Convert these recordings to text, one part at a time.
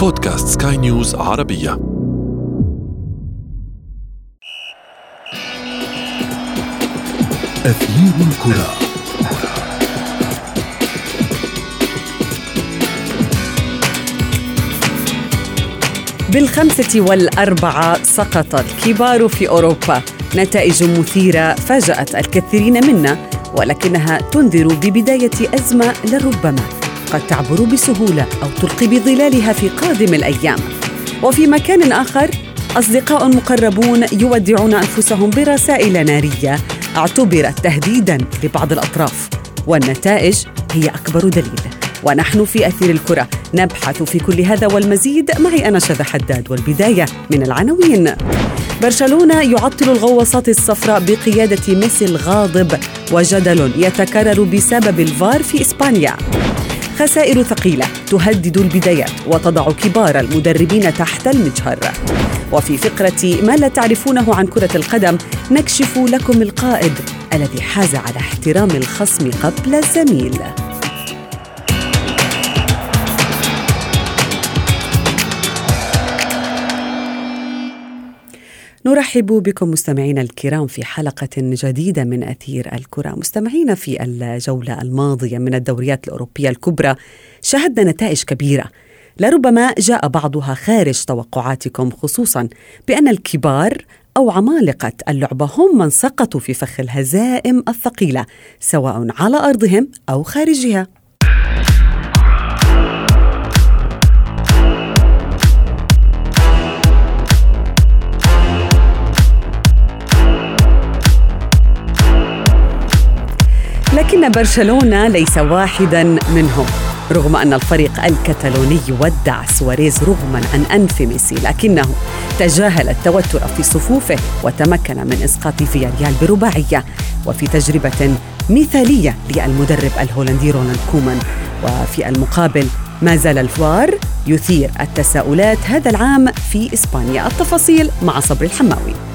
بودكاست سكاي نيوز عربية. أثير الكرة. بالخمسة والأربعة سقط الكبار في أوروبا. نتائج مثيرة فاجأت الكثيرين منا ولكنها تنذر ببداية أزمة لربما قد تعبر بسهولة أو تلقي بظلالها في قادم الأيام. وفي مكان آخر أصدقاء مقربون يودعون أنفسهم برسائل نارية اعتبرت تهديدا لبعض الأطراف. والنتائج هي أكبر دليل. ونحن في أثير الكرة. نبحث في كل هذا والمزيد. معي أنا شذى حداد. والبداية من العناوين. برشلونة يعطل الغواصات الصفراء بقيادة ميسي الغاضب وجدل يتكرر بسبب الفار في إسبانيا. خسائر ثقيلة تهدد البدايات وتضع كبار المدربين تحت المجهر. وفي فقرة ما لا تعرفونه عن كرة القدم نكشف لكم القائد الذي حاز على احترام الخصم قبل الزميل. نرحب بكم مستمعينا الكرام في حلقة جديدة من أثير الكرة. مستمعينا في الجولة الماضية من الدوريات الأوروبية الكبرى شهدنا نتائج كبيرة. لربما جاء بعضها خارج توقعاتكم خصوصا بأن الكبار أو عمالقة اللعبة هم من سقطوا في فخ الهزائم الثقيلة سواء على أرضهم أو خارجها. لكن برشلونة ليس واحدا منهم رغم أن الفريق الكتالوني ودع سواريز رغما عن أنف ميسي لكنه تجاهل التوتر في صفوفه وتمكن من إسقاط فياريال برباعية وفي تجربة مثالية للمدرب الهولندي رونالد كومان. وفي المقابل ما زال الفار يثير التساؤلات هذا العام في إسبانيا. التفاصيل مع صبري الحماوي.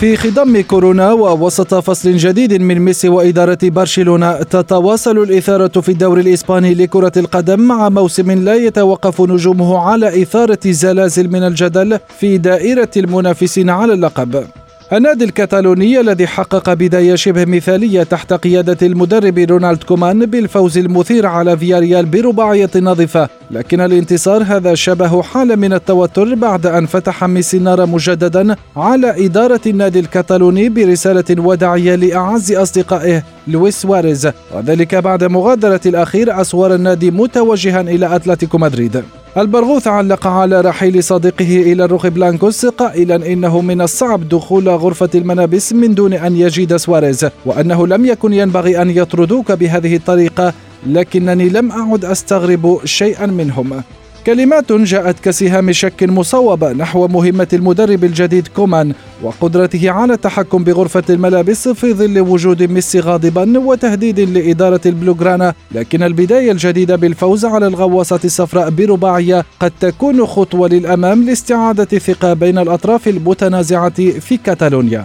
في خضم كورونا ووسط فصل جديد من ميسي وإدارة برشلونة تتواصل الإثارة في الدوري الإسباني لكرة القدم مع موسم لا يتوقف نجومه على إثارة زلازل من الجدل في دائرة المنافسين على اللقب. النادي الكتالوني الذي حقق بداية شبه مثالية تحت قيادة المدرب رونالد كومان بالفوز المثير على فياريال برباعية نظيفة. لكن الانتصار هذا شبه حالة من التوتر بعد أن فتح ميسي النار مجددا على إدارة النادي الكتالوني برسالة وداعية لأعز أصدقائه. لويس سواريز. وذلك بعد مغادرة الأخير أسوار النادي متوجها إلى أتلتيكو مدريد. البرغوث علق على رحيل صديقه إلى الروخ بلانكوس قائلا إنه من الصعب دخول غرفة الملابس من دون أن يجد سواريز وأنه لم يكن ينبغي أن يطردوك بهذه الطريقة لكنني لم أعد أستغرب شيئا منهم. كلمات جاءت كسهام شك مصوبة نحو مهمة المدرب الجديد كومان وقدرته على التحكم بغرفة الملابس في ظل وجود ميسي غاضبا وتهديد لإدارة البلوغرانا. لكن البداية الجديدة بالفوز على الغواصة الصفراء برباعية قد تكون خطوة للأمام لاستعادة الثقة بين الأطراف المتنازعة في كاتالونيا.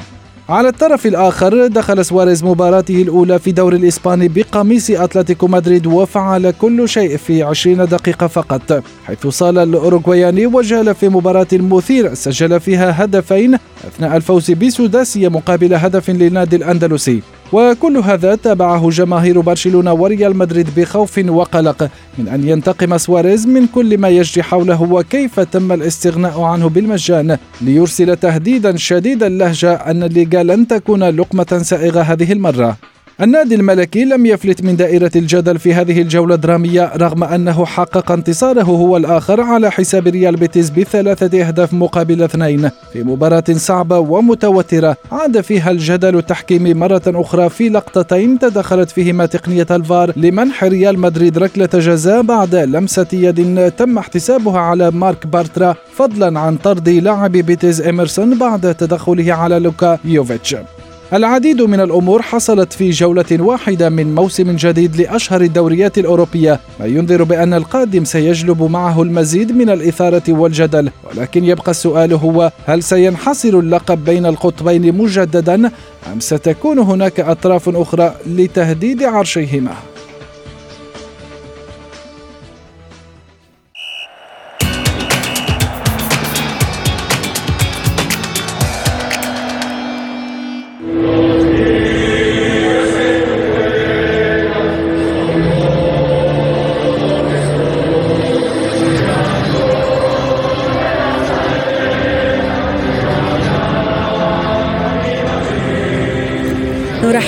على الطرف الآخر دخل سواريز مباراته الأولى في الدوري الإسباني بقميص أتلتيكو مدريد وفعل كل شيء في 20 دقيقة فقط حيث صال الأوروغوياني وجال في مباراة مثيرة سجل فيها هدفين أثناء الفوز بسداسية مقابل هدف للنادي الأندلسي. وكل هذا تابعه جماهير برشلونة وريال مدريد بخوف وقلق من أن ينتقم سواريز من كل ما يجري حوله وكيف تم الاستغناء عنه بالمجان ليرسل تهديدا شديد اللهجة أن الليغا لن تكون لقمة سائغة هذه المرة. النادي الملكي لم يفلت من دائرة الجدل في هذه الجولة الدرامية رغم أنه حقق انتصاره هو الآخر على حساب ريال بيتيس بثلاثة أهداف مقابل اثنين. في مباراة صعبة ومتوترة عاد فيها الجدل التحكيمي مرة أخرى في لقطتين تدخلت فيهما تقنية الفار لمنح ريال مدريد ركلة جزاء بعد لمسة يد تم احتسابها على مارك بارترا فضلا عن طرد لاعب بيتيس إمرسون بعد تدخله على لوكا يوفيتش. العديد من الأمور حصلت في جولة واحدة من موسم جديد لأشهر الدوريات الأوروبية ما ينذر بأن القادم سيجلب معه المزيد من الإثارة والجدل. ولكن يبقى السؤال هو هل سينحصر اللقب بين القطبين مجددا أم ستكون هناك أطراف أخرى لتهديد عرشيهما؟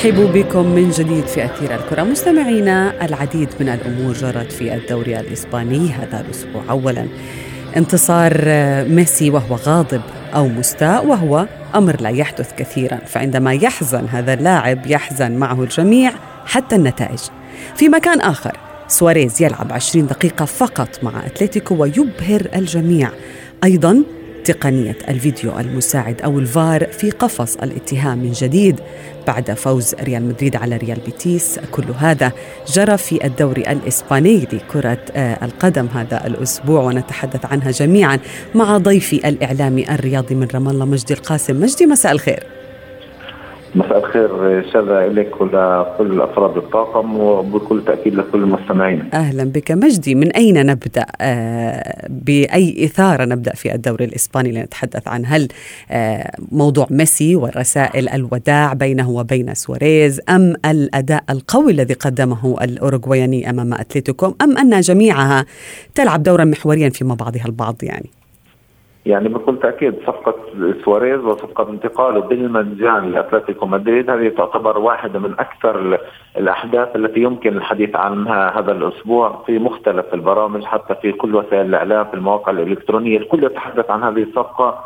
نرحب بكم من جديد في أثير الكرة. مستمعينا العديد من الأمور جرت في الدوري الإسباني هذا الأسبوع. أولا انتصار ميسي وهو غاضب أو مستاء وهو أمر لا يحدث كثيرا. فعندما يحزن هذا اللاعب يحزن معه الجميع حتى النتائج. في مكان آخر سواريز يلعب 20 دقيقة فقط مع أتلتيكو ويبهر الجميع. أيضا تقنية الفيديو المساعد أو الفار في قفص الاتهام من جديد. بعد فوز ريال مدريد على ريال بيتيس كل هذا جرى في الدوري الإسباني لكرة آه، القدم هذا الأسبوع ونتحدث عنها جميعا مع ضيفي الإعلامي الرياضي من رام الله مجدي القاسم. مجدي مساء الخير. مساء الخير شذا لك ولكل أفراد الطاقم وبكل تأكيد لكل المستمعين. أهلا بك مجدي، من أين نبدأ؟ آه بأي إثارة نبدأ في الدوري الإسباني لنتحدث عن هل آه موضوع ميسي ورسائل الوداع بينه وبين سواريز أم الأداء القوي الذي قدمه الأوروغواياني أمام أتلتيكو أم أن جميعها تلعب دورا محوريا فيما بعضها البعض يعني؟ يعني بكل تأكيد صفقة سواريز وصفقة انتقاله بالمجان لأتلتيكو مدريد هذه تعتبر واحدة من أكثر الأحداث التي يمكن الحديث عنها هذا الأسبوع في مختلف البرامج حتى في كل وسائل الإعلام في المواقع الإلكترونية الكل يتحدث عن هذه الصفقة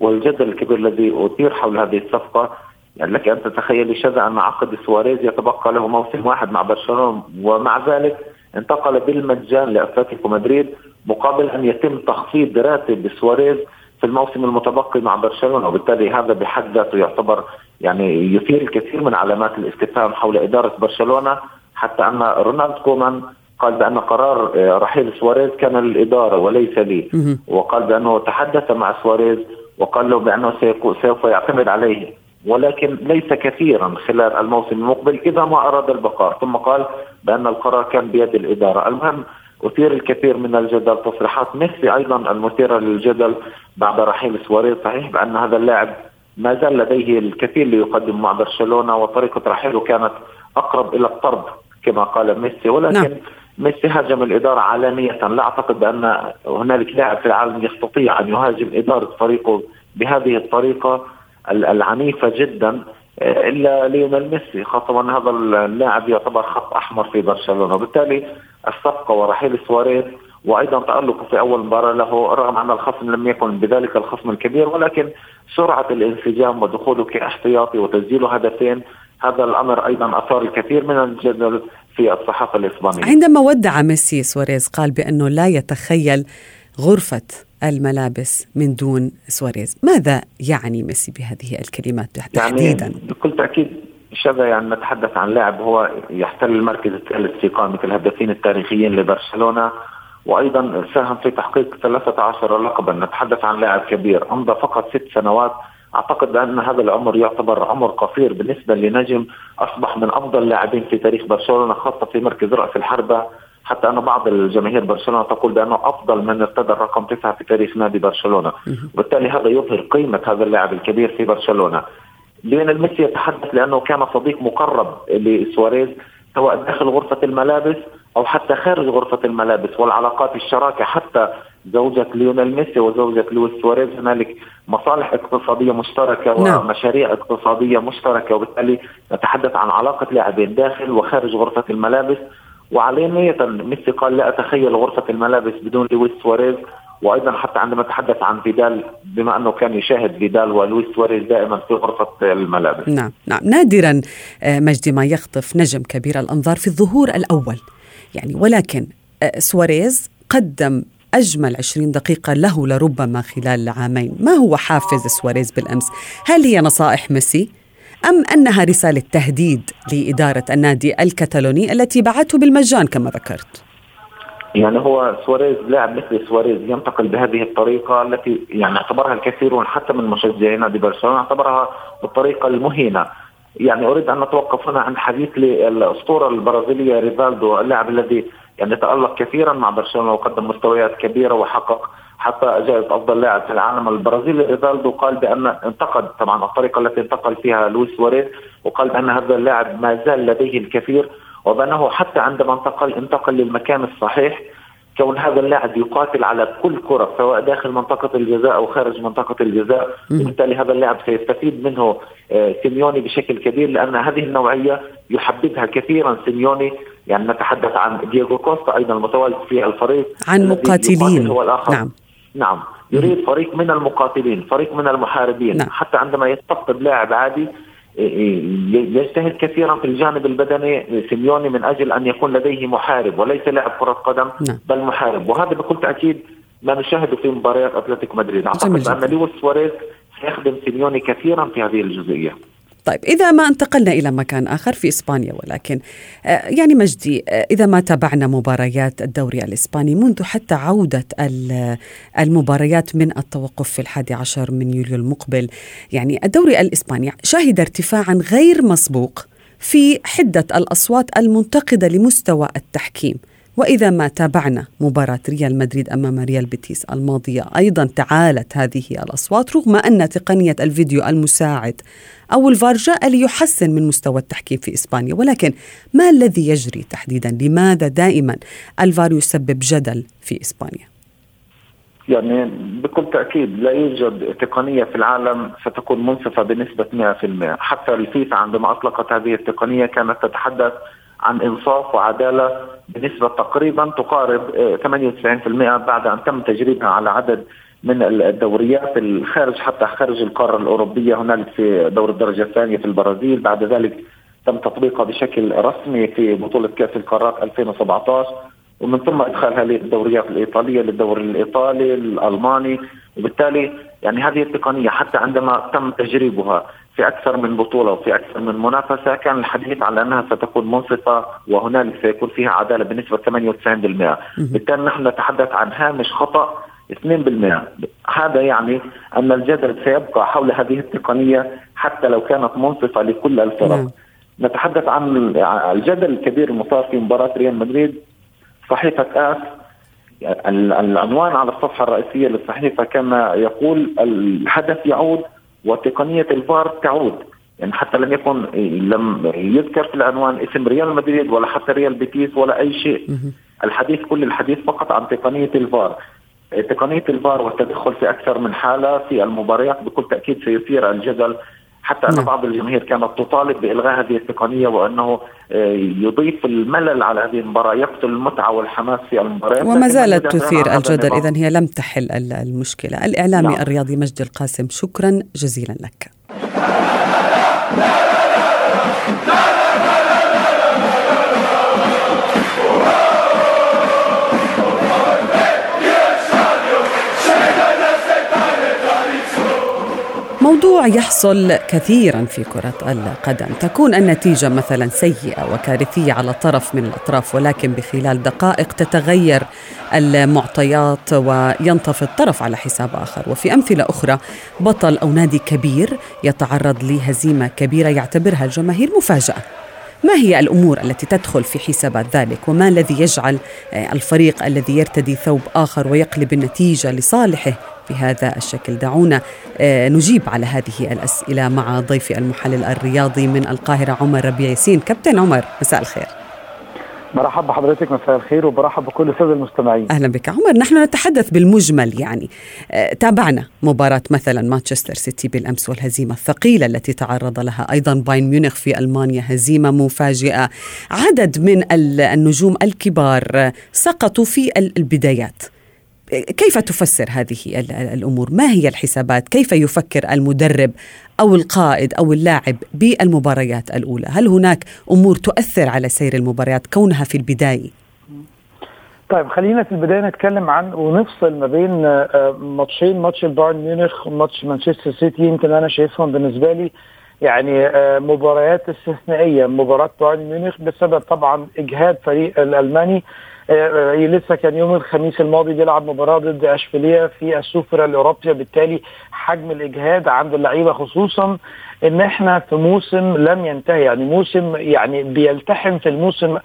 والجدل الكبير الذي أثير حول هذه الصفقة. يعني لك أن تتخيلي شذا أن عقد سواريز يتبقى له موسم واحد مع برشلونة ومع ذلك انتقل بالمجان لأتلتيكو مدريد. مقابل أن يتم تخفيض راتب سواريز في الموسم المتبقي مع برشلونة وبالتالي هذا بحد ذاته يعتبر يعني يثير الكثير من علامات الاستفهام حول إدارة برشلونة حتى أن رونالد كومان قال بأن قرار آه، رحيل سواريز كان للإدارة وليس لي. وقال بأنه تحدث مع سواريز وقال له بأنه سوف يعتمد عليه ولكن ليس كثيرا خلال الموسم المقبل إذا ما أراد البقاء. ثم قال بأن القرار كان بيد الإدارة. المهم أثير الكثير من الجدل تصريحات ميسي أيضا المثيرة للجدل بعد رحيل سواريز صحيح؟ بأن هذا اللاعب ما زال لديه الكثير ليقدم مع برشلونة وطريقة رحيله كانت أقرب إلى الطرد كما قال ميسي. ولكن نعم. ميسي هاجم الإدارة علانية لا أعتقد بأن هنالك لاعب في العالم يستطيع أن يهاجم إدارة فريقه بهذه الطريقة العنيفة جدا إلا ليونيل ميسي خاصة هذا اللاعب يعتبر خط أحمر في برشلونة. وبالتالي الصفقة ورحيل سواريز وأيضا تألقه في أول مباراة له رغم أن الخصم لم يكن بذلك الخصم الكبير ولكن سرعة الانسجام ودخوله كاحتياطي وتسجيله هدفين هذا الأمر أيضا أثار الكثير من الجدل في الصحافة الإسبانية. عندما ودع ميسي سواريز قال بأنه لا يتخيل غرفة الملابس من دون سواريز ماذا يعني ميسي بهذه الكلمات تحديدا يعني بكل تأكيد شذا يعني نتحدث عن لاعب هو يحتل المركز الثالث في قائمة الهدافين التاريخيين لبرشلونة وأيضا ساهم في تحقيق 13 لقبا. نتحدث عن لاعب كبير أمضى فقط ست سنوات. أعتقد بان هذا العمر يعتبر عمر قصير بالنسبة لنجم أصبح من أفضل اللاعبين في تاريخ برشلونة خاصة في مركز رأس الحربة. حتى أن بعض الجماهير برشلونة تقول بأنه أفضل من ارتدى الرقم تسعة في تاريخ نادي برشلونة. وبالتالي هذا يظهر قيمة هذا اللاعب الكبير في برشلونة. ليونيل ميسي يتحدث لأنه كان صديق مقرب لسواريز سواء داخل غرفة الملابس أو حتى خارج غرفة الملابس والعلاقات الشراكة. حتى زوجة ليونيل ميسي وزوجة لويس سواريز هنالك مصالح اقتصادية مشتركة نعم. ومشاريع اقتصادية مشتركة وبالتالي نتحدث عن علاقة لاعبين داخل وخارج غرفة الملابس. وعلانية ميسي قال لا أتخيل غرفة الملابس بدون لويس سواريز. وأيضا حتى عندما تحدث عن فيدال بما أنه كان يشاهد فيدال ولويس سواريز دائما في غرفة الملابس. نعم نعم. نادرا آه، مجدي ما يخطف نجم كبير الأنظار في الظهور الأول. يعني ولكن آه، سواريز قدم أجمل 20 دقيقة له لربما خلال عامين. ما هو حافز سواريز بالأمس؟ هل هي نصائح ميسي؟ أم أنها رسالة تهديد لإدارة النادي الكتلوني التي باعته بالمجان كما ذكرت؟ يعني هو سواريز لاعب مثل سواريز ينتقل بهذه الطريقة التي يعني اعتبرها الكثيرون حتى من مشجعي نادي برشلونة اعتبرها بالطريقة المهينة. يعني أريد أن نتوقف هنا عن حديث للأسطورة البرازيلية ريفالدو اللاعب الذي يعني تألق كثيرا مع برشلونة وقدم مستويات كبيرة وحقق حتى جائزة أفضل لاعب في العالم. البرازيلي ريفالدو قال بأن انتقد طبعا الطريقة التي انتقل فيها لويس سواريز وقال بأن هذا اللاعب ما زال لديه الكثير. وبأنه حتى عندما انتقل انتقل للمكان الصحيح كون هذا اللاعب يقاتل على كل كرة سواء داخل منطقة الجزاء أو خارج منطقة الجزاء. وبالتالي هذا اللاعب سيستفيد منه آه، سيميوني بشكل كبير لأن هذه النوعية يحبها كثيرا سيميوني. يعني نتحدث عن دييغو كوستا أيضا المتواجد في الفريق. عن مقاتلين. هو الآخر. نعم. نعم. يريد فريق من المقاتلين فريق من المحاربين. نعم. حتى عندما يستقطب لاعب عادي يجتهد كثيرا في الجانب البدني سيميوني من أجل أن يكون لديه محارب وليس لاعب كرة قدم نعم. بل محارب. وهذا بكل تأكيد ما نشاهده في مباريات أتلتيكو مدريد. أعتقد أن لويس سواريز سيخدم سيميوني كثيرا في هذه الجزئية. طيب إذا ما انتقلنا إلى مكان آخر في إسبانيا ولكن آه، يعني مجدي آه، إذا ما تابعنا مباريات الدوري الإسباني منذ حتى عودة المباريات من التوقف في الحادي عشر من يوليو المقبل. يعني الدوري الإسباني شهد ارتفاعا غير مسبوق في حدة الأصوات المنتقدة لمستوى التحكيم. وإذا ما تابعنا مباراة ريال مدريد أمام ريال بيتيس الماضية أيضا تعالت هذه الأصوات رغم أن تقنية الفيديو المساعد أو الفار جاء ليحسن من مستوى التحكيم في إسبانيا ولكن ما الذي يجري تحديدا؟ لماذا دائما الفار يسبب جدل في إسبانيا؟ يعني بكل تأكيد لا يوجد تقنية في العالم ستكون منصفة بنسبة 100% حتى الفيفا عندما أطلقت هذه التقنية كانت تتحدث عن إنصاف وعدالة بنسبة تقريبا تقارب 98% آه، بعد أن تم تجريبها على عدد من الدوريات الخارج حتى خارج القارة الأوروبية هنالك في دور الدرجة الثانية في البرازيل. بعد ذلك تم تطبيقها بشكل رسمي في بطولة كأس القارات 2017 ومن ثم إدخالها للدوريات الإيطالية للدوري الإيطالي الألماني. وبالتالي يعني هذه التقنية حتى عندما تم تجريبها في أكثر من بطولة وفي أكثر من منافسة كان الحديث على أنها ستكون منصفة وهنالك سيكون فيها عدالة بنسبة 98% بالتالي نحن نتحدث عن هامش خطأ 2% هذا يعني أن الجدل سيبقى حول هذه التقنية حتى لو كانت منصفة لكل الفرق. نتحدث عن الجدل الكبير المثار في مباراة ريال مدريد صحيفة آس العنوان على الصفحة الرئيسية للصحيفة كان يقول الهدف يعود وتقنية الفار تعود. يعني حتى لم يكن لم يذكر في العنوان اسم ريال مدريد ولا حتى ريال بيتيس ولا أي شيء. الحديث كل الحديث فقط عن تقنية الفار. تقنية الفار والتدخل في أكثر من حالة في المباريات بكل تأكيد سيثير الجدل حتى أن نعم. بعض الجماهير كانت تطالب بإلغاء هذه التقنية وأنه آه، يضيف الملل على هذه المباراة يقتل المتعة والحماس في المباريات وما زالت تثير الجدل اذا هي لم تحل المشكلة الإعلامي نعم. الرياضي مجدي القاسم شكرا جزيلا لك يحصل كثيرا في كرة القدم. تكون النتيجة مثلا سيئة وكارثية على طرف من الأطراف ولكن بخلال دقائق تتغير المعطيات وينتفض طرف على حساب آخر. وفي أمثلة أخرى بطل أو نادي كبير يتعرض لهزيمة كبيرة يعتبرها الجماهير مفاجأة. ما هي الأمور التي تدخل في حسابات ذلك؟ وما الذي يجعل الفريق الذي يرتدي ثوب آخر ويقلب النتيجة لصالحه بهذا الشكل؟ دعونا آه، نجيب على هذه الأسئلة مع ضيفي المحلل الرياضي من القاهرة عمر ربيع ياسين. كابتن عمر مساء الخير. مرحبا بحضرتك مساء الخير وبرحب بكل السادة المستمعين. أهلا بك. عمر نحن نتحدث بالمجمل يعني. آه، تابعنا مباراة مثلا مانشستر سيتي بالأمس والهزيمة الثقيلة التي تعرض لها أيضا باين ميونخ في ألمانيا. هزيمة مفاجئة. عدد من النجوم الكبار سقطوا في البدايات. كيف تفسر هذه الأمور؟ ما هي الحسابات؟ كيف يفكر المدرب أو القائد أو اللاعب بالمباريات الأولى؟ هل هناك أمور تؤثر على سير المباريات كونها في البداية؟ طيب خلينا في البداية نتكلم عن ونفصل ما بين آه، ماتشين ماتش البايرن ميونخ وماتش مانشستر سيتي يمكن أنا شايفهم بالنسبة لي يعني آه، مباريات استثنائية مباراة بايرن ميونخ بسبب طبعا إجهاد فريق الألماني لسه كان يوم الخميس الماضي بيلعب مباراة ضد أشبيلية في السوبر الأوروبي بالتالي حجم الإجهاد عند اللعيبة خصوصا إن إحنا في موسم لم ينتهي. يعني موسم يعني بيلتحم في الموسم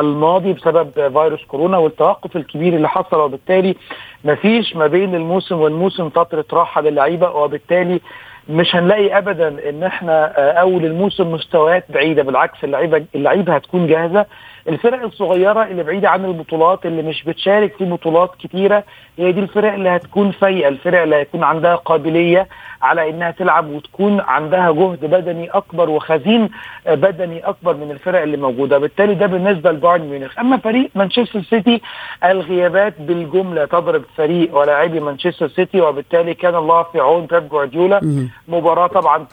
الماضي بسبب فيروس كورونا والتوقف الكبير اللي حصل وبالتالي ما فيش ما بين الموسم والموسم فترة راحة للعيبة وبالتالي مش هنلاقي ابدا إن إحنا آه، أول الموسم مستويات بعيدة. بالعكس اللعيبه اللعيبة هتكون جاهزة الفرق الصغيرة اللي بعيدة عن البطولات اللي مش بتشارك في بطولات كتيرة هي دي الفرق اللي هتكون فايقة الفرق اللي هيكون عندها قابلية على إنها تلعب وتكون عندها جهد بدني أكبر وخزين بدني أكبر من الفرق اللي موجودة. بالتالي ده بالنسبة لبايرن ميونخ. أما فريق مانشستر سيتي الغيابات بالجملة تضرب فريق ولاعبي مانشستر سيتي وبالتالي كان الله في عون بيب جوارديولا. مباراة طبعا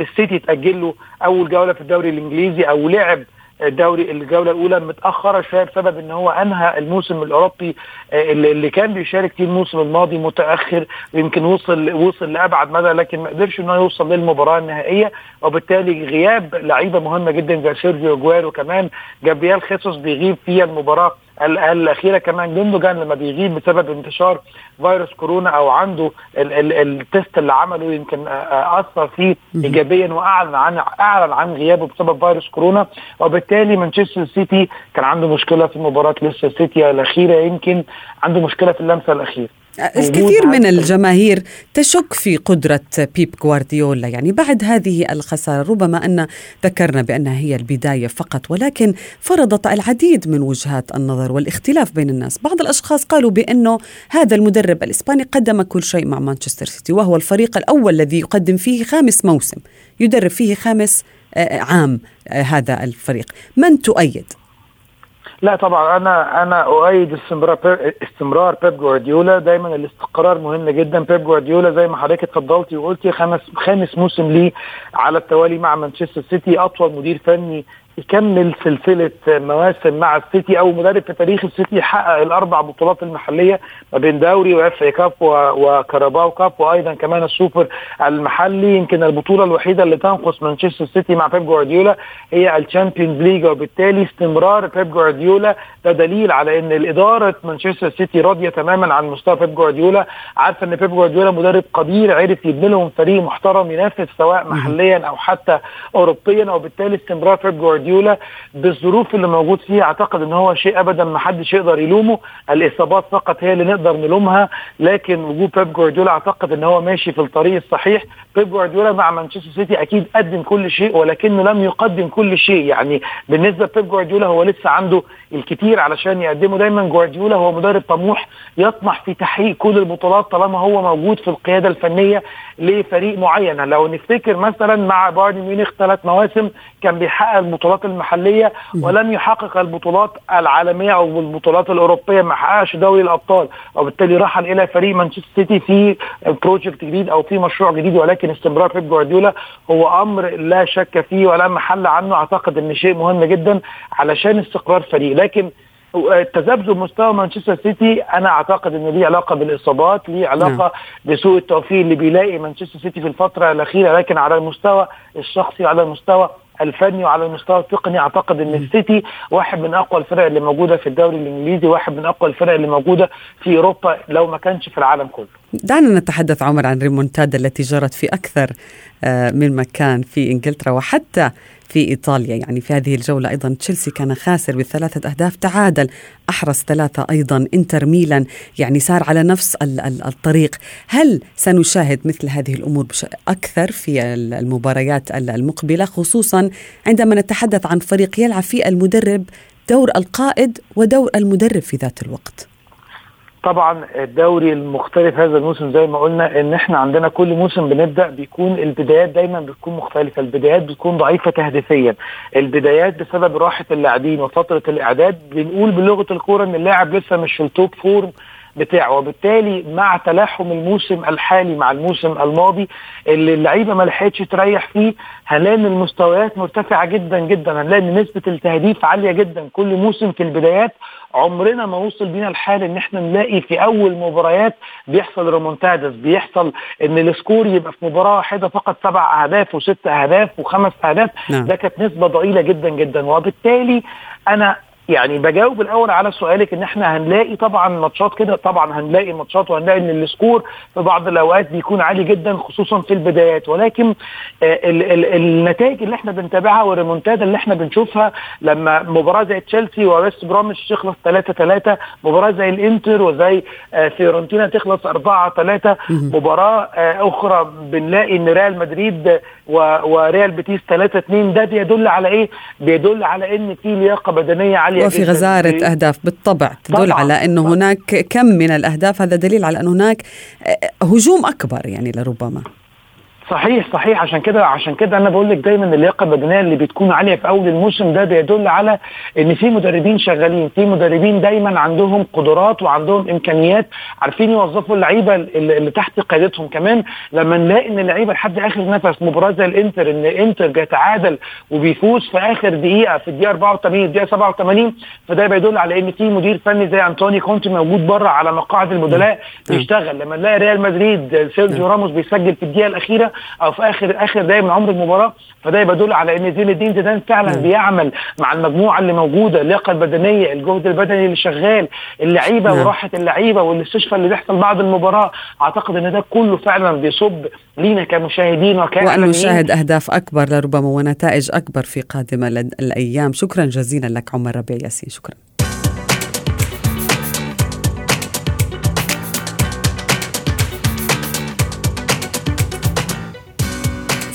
السيتي تأجل له أول جولة في الدوري الإنجليزي أو لعب الدوري الجولة الأولى متأخرة شوية بسبب إن هو أنهى الموسم الأوروبي آه، اللي كان بيشارك فيه الموسم الماضي متأخر ويمكن وصل وصل لأبعد مدى لكن ما قدرش إنه يوصل للمباراة النهائية. وبالتالي غياب لعيبة مهمة جدا زي سيرجيو أجويرو وكمان جابرييل خيسوس بيغيب في المباراة الأخيرة كمان جوندوجان لما بيغيب بسبب انتشار فيروس كورونا أو عنده ال ال التست اللي عمله يمكن أثر فيه ايجابيا وأعلن عن أعلن عن غيابه بسبب فيروس كورونا. وبالتالي مانشستر سيتي كان عنده مشكلة في مباراة ليستر سيتي الأخيرة يمكن عنده مشكلة في اللمسة الأخيرة. الكثير من الجماهير تشك في قدرة بيب غوارديولا. يعني بعد هذه الخسارة ربما أن ذكرنا بأنها هي البداية فقط ولكن فرضت العديد من وجهات النظر والاختلاف بين الناس. بعض الأشخاص قالوا بأنه هذا المدرب الإسباني قدم كل شيء مع مانشستر سيتي وهو الفريق الأول الذي يقدم فيه خامس موسم يدرب فيه خامس آه، عام آه، هذا الفريق. من تؤيد؟ لا طبعا أنا أنا أؤيد استمرار استمرار بيب جوارديولا. دايما الاستقرار مهم جدا. بيب جوارديولا زي ما حضرتك اتفضلتي وقلتي خمس خامس موسم ليه على التوالي مع مانشستر سيتي أطول مدير فني يكمل سلسلة مواسم مع السيتي أو مدرب في تاريخ السيتي حقق الأربع بطولات المحلية ما بين دوري و FA Cup و Carabao Cup وأيضا كمان السوبر المحلي. يمكن البطولة الوحيدة اللي تنقص مانشستر سيتي مع بيب جوارديولا هي ال Champions League. وبالتالي استمرار بيب جوارديولا ده دليل على إن الإدارة مانشستر سيتي راضية تماما عن مستوى بيب جوارديولا. عارفة إن بيب جوارديولا مدرب قدير عرف يبني لهم فريق محترم ينافس سواء محليا أو حتى اوروبيا وبالتالي استمرار بيب جوارديولا جوارديولا بالظروف اللي موجود فيها. أعتقد إن هو شيء ابدا ما حدش يقدر يلومه. الإصابات فقط هي اللي نقدر نلومها. لكن وجود بيب جوارديولا أعتقد إن هو ماشي في الطريق الصحيح. بيب جوارديولا مع مانشستر سيتي أكيد قدم كل شيء ولكنه لم يقدم كل شيء. يعني بالنسبة لبيب جوارديولا هو لسه عنده الكثير علشان يقدمه. دايما جوارديولا هو مدرب طموح يطمح في تحقيق كل البطولات طالما هو موجود في القيادة الفنية لفريق معين. لو نفتكر مثلا مع بايرن ميونخ ثلاث مواسم كان بيحقق البطولات المحلية ولم يحقق البطولات العالمية أو البطولات الأوروبية ما حققش دوري الأبطال. وبالتالي رحل إلى فريق مانشستر سيتي في project جديد أو في مشروع جديد ولكن استمرار بيب جوارديولا هو أمر لا شك فيه ولا محل عنه. أعتقد إن شيء مهم جدا علشان استقرار فريق. لكن تذبذب مستوى مانشستر سيتي أنا أعتقد ان ليه علاقة بالإصابات ليه علاقة نعم. بسوء التوفيق اللي بيلاقي مانشستر سيتي في الفترة الأخيرة. لكن على المستوى الشخصي وعلى المستوى الفني وعلى المستوى التقني. أعتقد إن السيتي واحد من أقوى الفرق اللي موجودة في الدوري الإنجليزي واحد من أقوى الفرق اللي موجودة في أوروبا لو ما كانش في العالم كله. دعنا نتحدث عمر عن ريمونتادا التي جرت في أكثر آه، من مكان في إنجلترا وحتى في إيطاليا. يعني في هذه الجولة أيضا تشيلسي كان خاسر بثلاثة أهداف تعادل أحرز ثلاثة أيضا. إنتر ميلان يعني سار على نفس الطريق. هل سنشاهد مثل هذه الأمور أكثر في المباريات المقبلة خصوصا عندما نتحدث عن فريق يلعب فيه المدرب دور القائد ودور المدرب في ذات الوقت؟ طبعا الدوري المختلف هذا الموسم زي ما قلنا إن إحنا عندنا كل موسم بنبدأ بيكون البدايات دايما بتكون مختلفة البدايات بتكون ضعيفة تهديفيا البدايات بسبب راحة اللاعبين وفترة الإعداد بنقول بلغة الكورة إن اللاعب لسه مش في ال top form بتاعه. وبالتالي مع تلاحم الموسم الحالي مع الموسم الماضي اللي اللعيبة ما لحقتش تريح فيه هنلاقي إن المستويات مرتفعة جدا جدا. هنلاقي إن نسبة التهديف عالية جدا. كل موسم في البدايات عمرنا ما وصل بينا الحال إن إحنا نلاقي في أول مباريات بيحصل ريمونتادز بيحصل إن ال score يبقى في مباراة واحدة فقط سبع أهداف وست أهداف وخمس أهداف. نعم. ده كانت نسبة ضئيلة جدا جدا. وبالتالي أنا يعني بجاوب الأول على سؤالك إن إحنا هنلاقي طبعا ماتشات كده طبعا هنلاقي ماتشات وهنلاقي إن ال score في بعض الأوقات بيكون عالي جدا خصوصا في البدايات ولكن ال ال النتائج اللي إحنا بنتابعها والريمونتادا اللي إحنا بنشوفها لما مباراة زي تشيلسي وويست بروميتش تخلص 3 3 مباراة زي الإنتر وزي فيورنتينا تخلص 4 3 مباراة أخرى بنلاقي إن ريال مدريد وريال بيتيس 3 2 ده بيدل على إيه؟ بيدل على إن في لياقة بدنية عالية وفي غزارة أهداف بالطبع تدل طبعا. على طبعا. هناك كم من الأهداف هذا دليل على ان هناك هجوم أكبر يعني لربما صحيح صحيح. عشان كده عشان كده أنا بقول لك دايما اللياقة البدنيه اللي بتكون عالية في أول الموسم ده بيدل على إن في مدربين شغالين. في مدربين دايما عندهم قدرات وعندهم إمكانيات عارفين يوظفوا اللعيبة اللي تحت قيادتهم. كمان لما نلاقي إن اللعيبة لحد آخر نفس مباراة زي الإنتر إن إنتر بيتعادل وبيفوز في آخر دقيقة في الدقيقة 84 الدقيقة 87 فده بيدل على إن في مدير فني زي أنطوني كونتي موجود بره على مقاعد المدلاء بيشتغل. لما نلاقي ريال مدريد سيرجيو راموس بيسجل في الدقيقة الأخيرة أو في اخر آخر دقايق من عمر المباراة فده يدل على إن زين الدين زيدان فعلا م. بيعمل مع المجموعة اللي موجودة اللياقة البدنية الجهد البدني اللي شغال اللعيبة. وراحة اللعيبة والاستشفاء اللي بيحصل بعد المباراة أعتقد إن ده كله فعلا بيصب لينا كمشاهدين وكاعلاميين وأن نشاهد أهداف أكبر لربما ونتائج أكبر في قادمة الأيام شكرا جزيلا لك عمر ربيع ياسين شكرا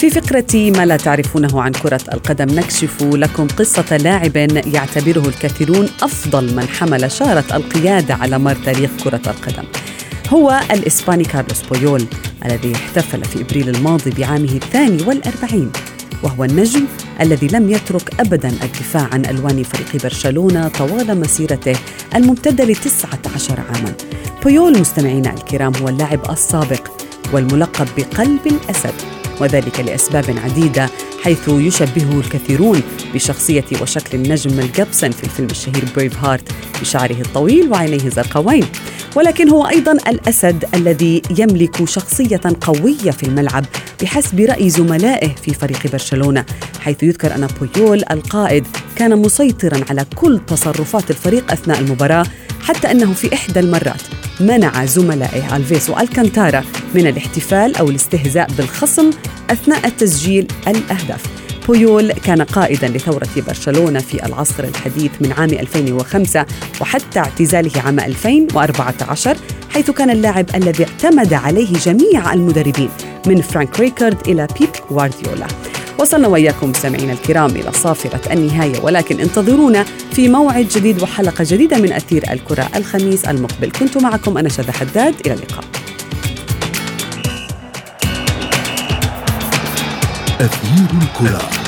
في فقرة ما لا تعرفونه عن كرة القدم نكشف لكم قصة لاعب يعتبره الكثيرون أفضل من حمل شارة القيادة على مر تاريخ كرة القدم. هو الإسباني كارلوس بويول الذي احتفل في إبريل الماضي بعامه الثاني والأربعين وهو النجم الذي لم يترك أبدا الدفاع عن ألوان فريق برشلونة طوال مسيرته الممتدة لتسعة عشر عاما. بويول مستمعينا الكرام هو اللاعب السابق والملقب بقلب الأسد. وذلك لأسباب عديدة حيث يشبهه الكثيرون بشخصية وشكل النجم ميل في الفيلم الشهير Braveheart بشعره الطويل وعينيه زرقاوين ولكن هو أيضا الأسد الذي يملك شخصية قوية في الملعب بحسب رأي زملائه في فريق برشلونة حيث يذكر أن بويول القائد كان مسيطرا على كل تصرفات الفريق أثناء المباراة حتى أنه في إحدى المرات منع زملائه ألفيس وألكانتارا من الاحتفال أو الاستهزاء بالخصم أثناء تسجيل الأهداف. بويول كان قائدا لثورة برشلونة في العصر الحديث من عام 2005 وحتى اعتزاله عام 2014 حيث كان اللاعب الذي اعتمد عليه جميع المدربين من فرانك ريكارد إلى بيب غوارديولا. وصلنا وإياكم مستمعينا الكرام إلى صافرة النهاية ولكن انتظرونا في موعد جديد وحلقة جديدة من أثير الكرة الخميس المقبل. كنت معكم أنا شذى حداد إلى اللقاء. أثير الكرة.